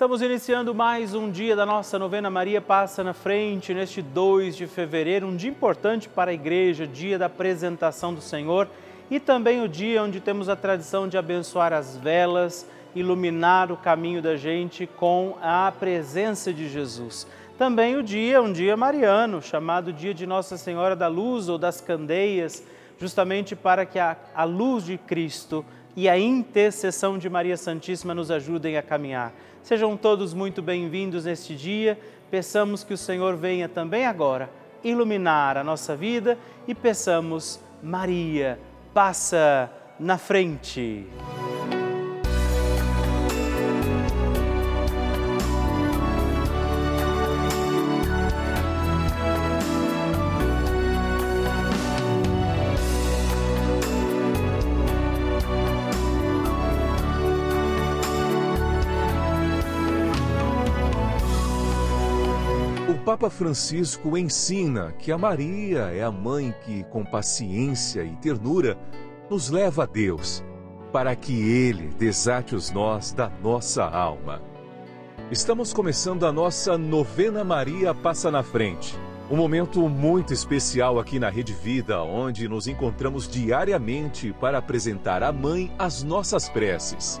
Estamos iniciando mais um dia da nossa novena Maria Passa na Frente, neste 2 de fevereiro, um dia importante para a igreja, dia da apresentação do Senhor e também o dia onde temos a tradição de abençoar as velas, iluminar o caminho da gente com a presença de Jesus. Também o dia, um dia mariano, chamado Dia de Nossa Senhora da Luz ou das Candeias, justamente para que a, a luz de Cristo e a intercessão de Maria Santíssima nos ajudem a caminhar. Sejam todos muito bem-vindos neste dia. Peçamos que o Senhor venha também agora iluminar a nossa vida e peçamos, Maria, passa na frente. Papa Francisco ensina que a Maria é a mãe que, com paciência e ternura, nos leva a Deus, para que Ele desate os nós da nossa alma. Estamos começando a nossa novena Maria Passa na Frente. Um momento muito especial aqui na Rede Vida, onde nos encontramos diariamente para apresentar à Mãe as nossas preces.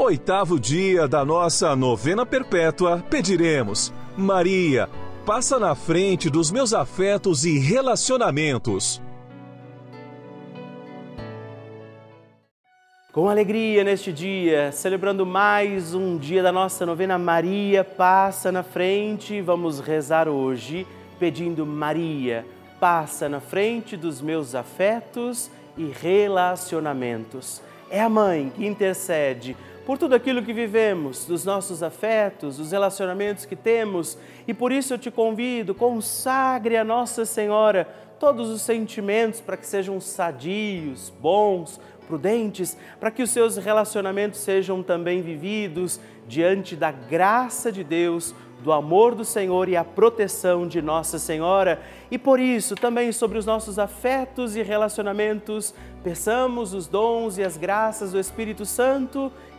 oitavo dia da nossa novena perpétua, pediremos: Maria, passa na frente dos meus afetos e relacionamentos. Com alegria neste dia, celebrando mais um dia da nossa novena Maria Passa na Frente, vamos rezar hoje pedindo Maria, passa na frente dos meus afetos e relacionamentos. É a mãe que intercede por tudo aquilo que vivemos, dos nossos afetos, dos relacionamentos que temos, e por isso eu te convido, consagre a Nossa Senhora todos os sentimentos para que sejam sadios, bons, prudentes, para que os seus relacionamentos sejam também vividos diante da graça de Deus do amor do Senhor e a proteção de Nossa Senhora. E por isso, também sobre os nossos afetos e relacionamentos, peçamos os dons e as graças do Espírito Santo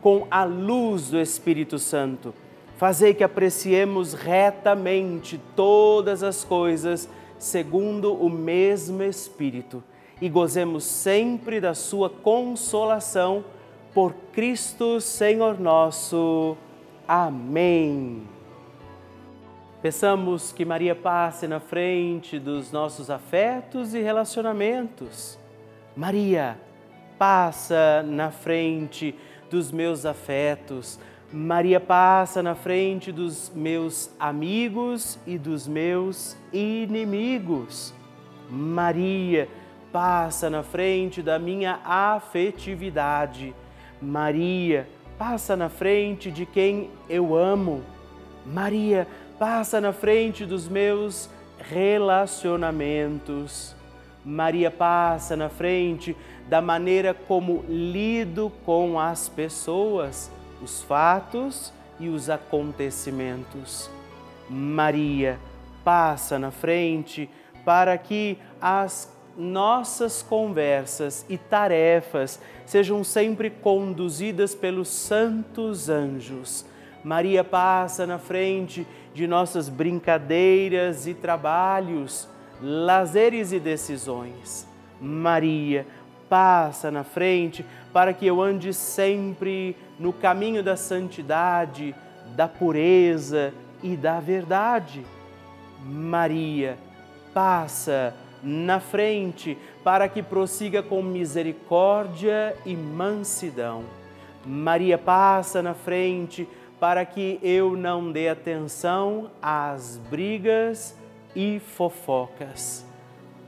com a luz do Espírito Santo, fazei que apreciemos retamente todas as coisas segundo o mesmo Espírito e gozemos sempre da sua consolação por Cristo Senhor nosso. Amém. Peçamos que Maria passe na frente dos nossos afetos e relacionamentos. Maria, passa na frente dos meus afetos. Maria passa na frente dos meus amigos e dos meus inimigos. Maria passa na frente da minha afetividade. Maria passa na frente de quem eu amo. Maria passa na frente dos meus relacionamentos. Maria passa na frente da maneira como lido com as pessoas, os fatos e os acontecimentos. Maria passa na frente para que as nossas conversas e tarefas sejam sempre conduzidas pelos santos anjos. Maria passa na frente de nossas brincadeiras e trabalhos, lazeres e decisões. Maria, passa na frente para que eu ande sempre no caminho da santidade, da pureza e da verdade. Maria, passa na frente para que prossiga com misericórdia e mansidão. Maria passa na frente para que eu não dê atenção às brigas e fofocas.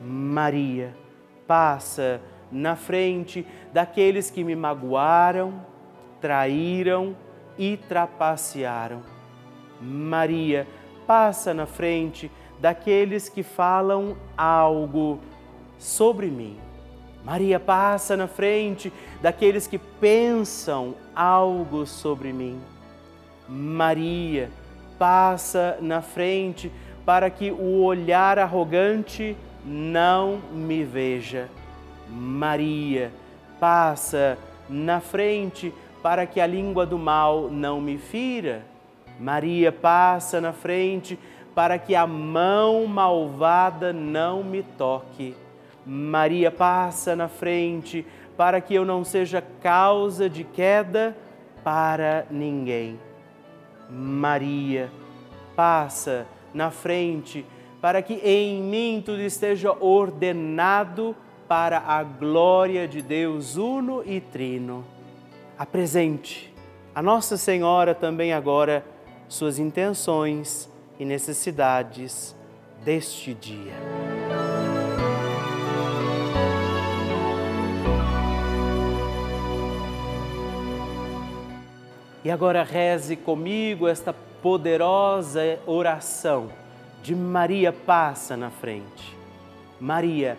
Maria passa na frente daqueles que me magoaram, traíram e trapacearam. Maria passa na frente daqueles que falam algo sobre mim. Maria passa na frente daqueles que pensam algo sobre mim. Maria passa na frente para que o olhar arrogante não me veja. Maria passa na frente para que a língua do mal não me fira. Maria passa na frente para que a mão malvada não me toque. Maria passa na frente para que eu não seja causa de queda para ninguém. Maria passa na frente para que em mim tudo esteja ordenado para a glória de Deus uno e trino. Apresente a Nossa Senhora também agora suas intenções e necessidades deste dia. E agora reze comigo esta poderosa oração de Maria passa na frente. Maria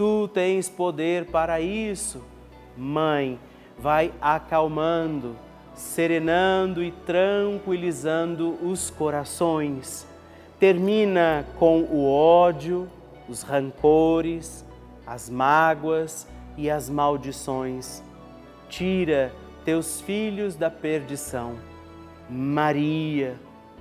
Tu tens poder para isso. Mãe, vai acalmando serenando e tranquilizando os corações. Termina com o ódio, os rancores, as mágoas e as maldições. Tira teus filhos da perdição. Maria,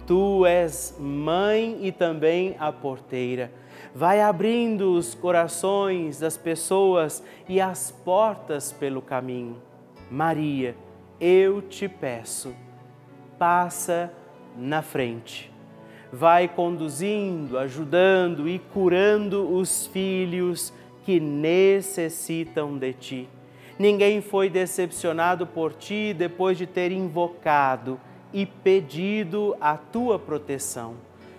tu és mãe e também a porteira. Vai abrindo os corações das pessoas e as portas pelo caminho. Maria, eu te peço, passa na frente. Vai conduzindo, ajudando e curando os filhos que necessitam de ti. Ninguém foi decepcionado por ti depois de ter invocado e pedido a tua proteção.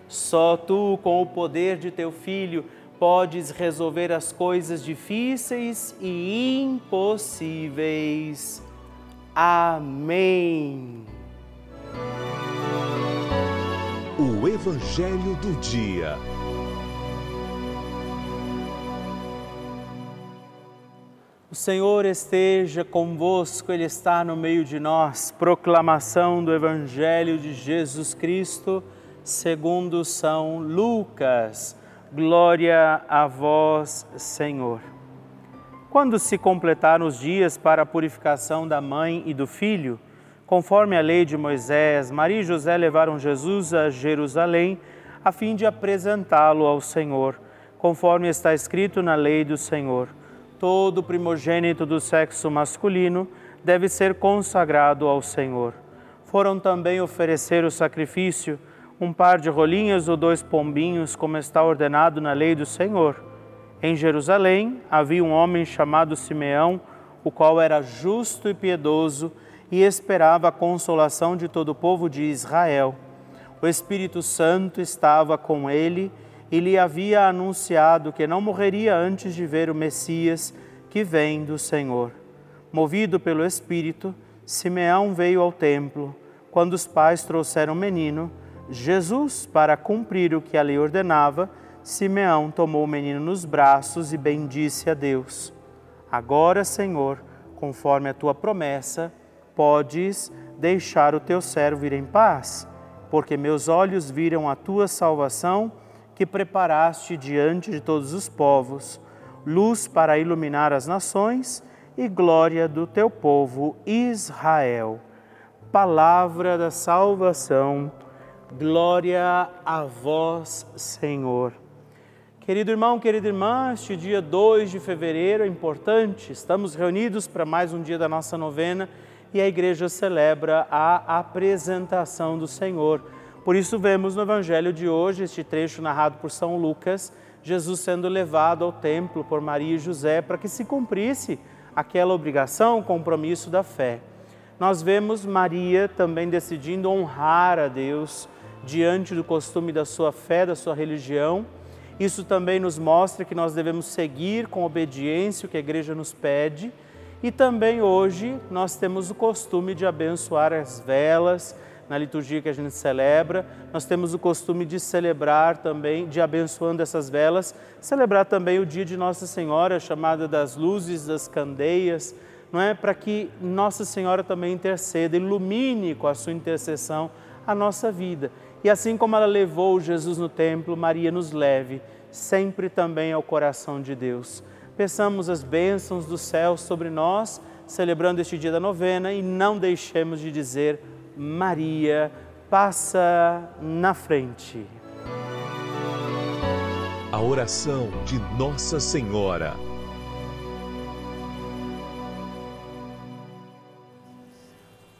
Só tu, com o poder de teu filho, podes resolver as coisas difíceis e impossíveis. Amém. O Evangelho do Dia. Senhor esteja convosco, Ele está no meio de nós. Proclamação do Evangelho de Jesus Cristo, segundo São Lucas. Glória a vós, Senhor. Quando se completaram os dias para a purificação da mãe e do filho, conforme a lei de Moisés, Maria e José levaram Jesus a Jerusalém a fim de apresentá-lo ao Senhor, conforme está escrito na lei do Senhor. Todo primogênito do sexo masculino deve ser consagrado ao Senhor. Foram também oferecer o sacrifício, um par de rolinhas ou dois pombinhos, como está ordenado na lei do Senhor em Jerusalém havia um homem chamado Simeão, o qual era justo e piedoso e esperava a consolação de todo o povo de Israel. O Espírito Santo estava com ele e lhe havia anunciado que não morreria antes de ver o Messias que vem do Senhor. Movido pelo Espírito, Simeão veio ao templo. Quando os pais trouxeram o menino, Jesus, para cumprir o que a lei ordenava, Simeão tomou o menino nos braços e bendisse a Deus. Agora, Senhor, conforme a tua promessa, podes deixar o teu servo ir em paz, porque meus olhos viram a tua salvação, que preparaste diante de todos os povos, luz para iluminar as nações e glória do teu povo Israel. Palavra da salvação, glória a vós, Senhor. Querido irmão, querida irmã, este dia 2 de fevereiro é importante, estamos reunidos para mais um dia da nossa novena e a igreja celebra a apresentação do Senhor. Por isso, vemos no Evangelho de hoje, este trecho narrado por São Lucas, Jesus sendo levado ao templo por Maria e José para que se cumprisse aquela obrigação, compromisso da fé. Nós vemos Maria também decidindo honrar a Deus diante do costume da sua fé, da sua religião. Isso também nos mostra que nós devemos seguir com obediência o que a igreja nos pede e também hoje nós temos o costume de abençoar as velas na liturgia que a gente celebra. Nós temos o costume de celebrar também, de abençoando essas velas, celebrar também o dia de Nossa Senhora, chamada das luzes das candeias, não é? Para que Nossa Senhora também interceda, ilumine com a sua intercessão a nossa vida. E assim como ela levou Jesus no templo, Maria nos leve sempre também ao coração de Deus peçamos as bênçãos do céu sobre nós, celebrando este dia da novena e não deixemos de dizer: Maria, passa na frente. A oração de Nossa Senhora.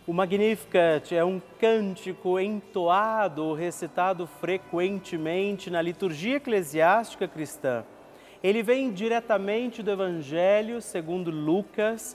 O Magnificat é um cântico entoado, recitado frequentemente na liturgia eclesiástica cristã. Ele vem diretamente do Evangelho segundo Lucas,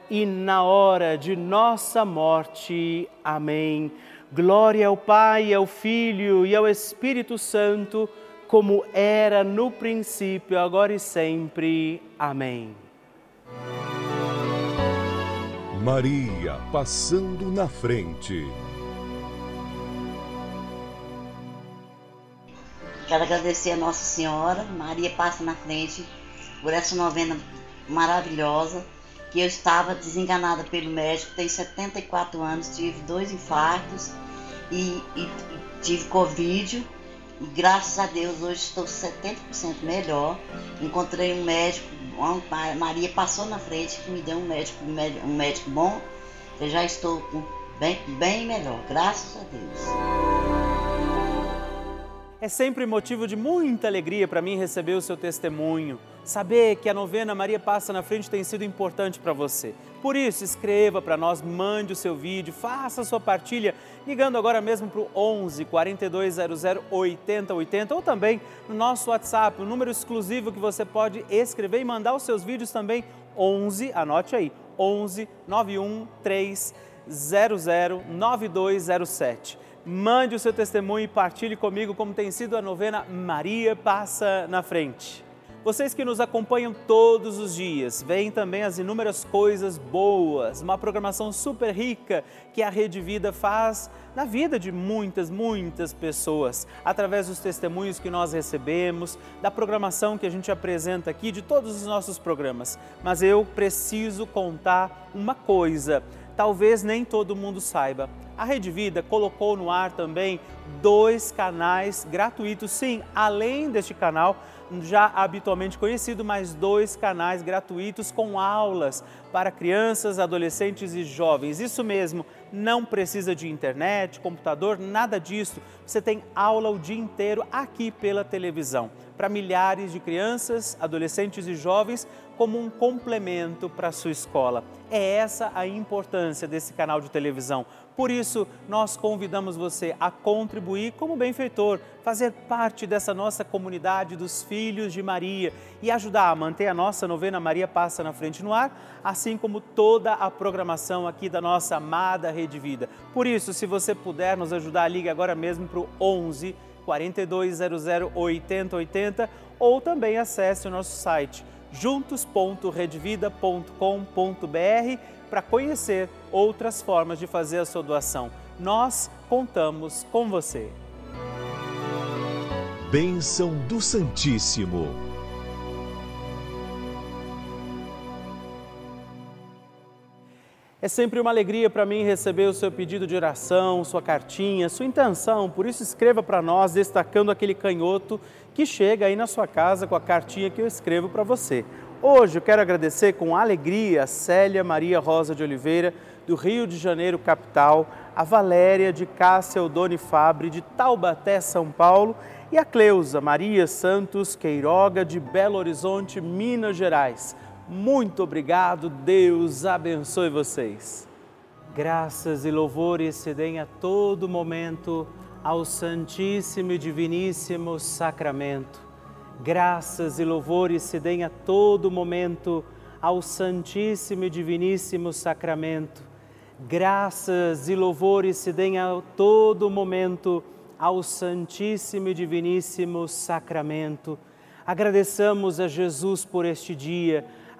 na hora de nossa morte. Amém. Glória ao Pai, ao Filho e ao Espírito Santo, como era no princípio, agora e sempre. Amém. Maria passando na frente. Quero agradecer a Nossa Senhora, Maria passa na frente, por essa novena maravilhosa, que eu estava desenganada pelo médico, tenho 74 anos, tive dois infartos e, e, e tive Covid E graças a Deus hoje estou 70% melhor. Encontrei um médico, a Maria passou na frente que me deu um médico, um médico bom. Eu já estou bem, bem melhor, graças a Deus. É sempre motivo de muita alegria para mim receber o seu testemunho, saber que a novena Maria Passa na Frente tem sido importante para você. Por isso, escreva para nós, mande o seu vídeo, faça a sua partilha, ligando agora mesmo para o 11 4200 8080 ou também no nosso WhatsApp, o número exclusivo que você pode escrever e mandar os seus vídeos também, 11, anote aí, 11 91 300 9207. Mande o seu testemunho e partilhe comigo como tem sido a novena Maria Passa na Frente. Vocês que nos acompanham todos os dias, veem também as inúmeras coisas boas, uma programação super rica que a Rede Vida faz na vida de muitas, muitas pessoas, através dos testemunhos que nós recebemos, da programação que a gente apresenta aqui, de todos os nossos programas. Mas eu preciso contar uma coisa, talvez nem todo mundo saiba a Rede Vida colocou no ar também dois canais gratuitos, sim, além deste canal já habitualmente conhecido, mais dois canais gratuitos com aulas para crianças, adolescentes e jovens. Isso mesmo, não precisa de internet, computador, nada disso. Você tem aula o dia inteiro aqui pela televisão, para milhares de crianças, adolescentes e jovens, como um complemento para a sua escola. É essa a importância desse canal de televisão por isso, nós convidamos você a contribuir como benfeitor, fazer parte dessa nossa comunidade dos Filhos de Maria e ajudar a manter a nossa novena Maria Passa na Frente no ar, assim como toda a programação aqui da nossa amada Rede Vida. Por isso, se você puder nos ajudar, ligue agora mesmo para o 11 4200 8080 ou também acesse o nosso site juntos.redvida.com.br para conhecer outras formas de fazer a sua doação. Nós contamos com você. Bênção do Santíssimo. É sempre uma alegria para mim receber o seu pedido de oração, sua cartinha, sua intenção. Por isso, escreva para nós, destacando aquele canhoto que chega aí na sua casa com a cartinha que eu escrevo para você. Hoje eu quero agradecer com alegria a Célia Maria Rosa de Oliveira, do Rio de Janeiro, capital, a Valéria de Cássia Odoni Fabre, de Taubaté, São Paulo, e a Cleusa Maria Santos Queiroga, de Belo Horizonte, Minas Gerais. Muito obrigado, Deus abençoe vocês. Graças e louvores se deem a todo momento ao Santíssimo e Diviníssimo Sacramento graças e louvores se deem a todo momento ao Santíssimo e Diviníssimo Sacramento. Graças e louvores se deem a todo momento ao Santíssimo e Diviníssimo Sacramento. Agradeçamos a Jesus por este dia,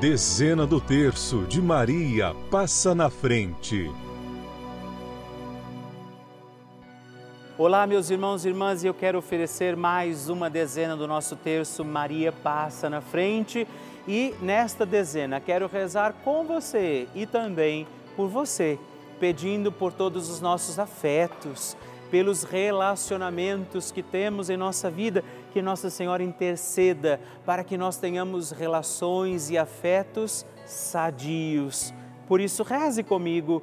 Dezena do terço de Maria passa na frente. Olá, meus irmãos e irmãs, e eu quero oferecer mais uma dezena do nosso terço Maria passa na frente. E nesta dezena quero rezar com você e também por você, pedindo por todos os nossos afetos, pelos relacionamentos que temos em nossa vida, que Nossa Senhora interceda para que nós tenhamos relações e afetos sadios. Por isso, reze comigo,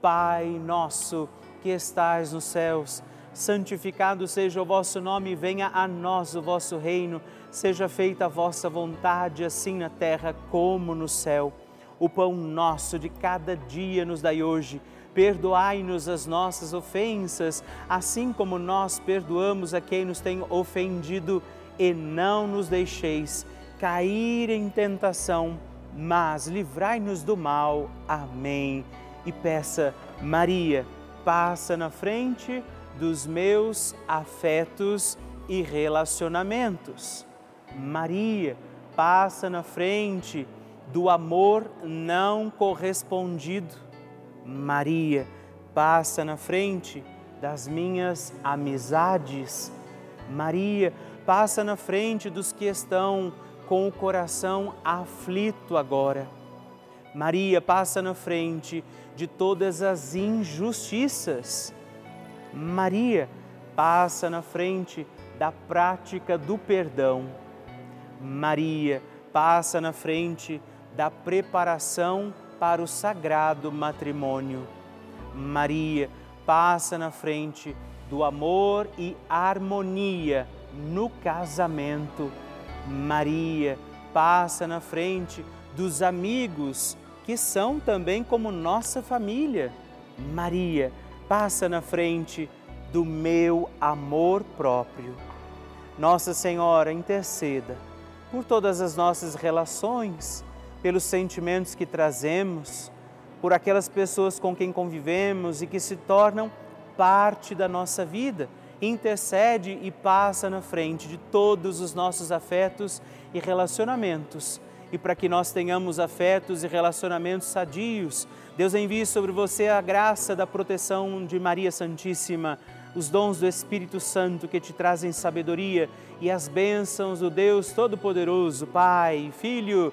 Pai nosso que estais nos céus santificado seja o vosso nome, venha a nós o vosso reino, seja feita a vossa vontade, assim na terra como no céu. O pão nosso de cada dia nos dai hoje. Perdoai-nos as nossas ofensas, assim como nós perdoamos a quem nos tem ofendido, e não nos deixeis cair em tentação, mas livrai-nos do mal. Amém. E peça, Maria, passa na frente dos meus afetos e relacionamentos. Maria passa na frente do amor não correspondido. Maria passa na frente das minhas amizades. Maria passa na frente dos que estão com o coração aflito agora. Maria passa na frente de todas as injustiças. Maria passa na frente da prática do perdão. Maria passa na frente da preparação para o sagrado matrimônio. Maria passa na frente do amor e harmonia no casamento. Maria passa na frente dos amigos que são também como nossa família. Maria passa na frente do meu amor próprio. Nossa Senhora, interceda por todas as nossas relações, pelos sentimentos que trazemos, por aquelas pessoas com quem convivemos e que se tornam parte da nossa vida. Intercede e passa na frente de todos os nossos afetos e relacionamentos. E para que nós tenhamos afetos e relacionamentos sadios, Deus envie sobre você a graça da proteção de Maria Santíssima, os dons do Espírito Santo que te trazem sabedoria e as bênçãos do Deus Todo-Poderoso, Pai, Filho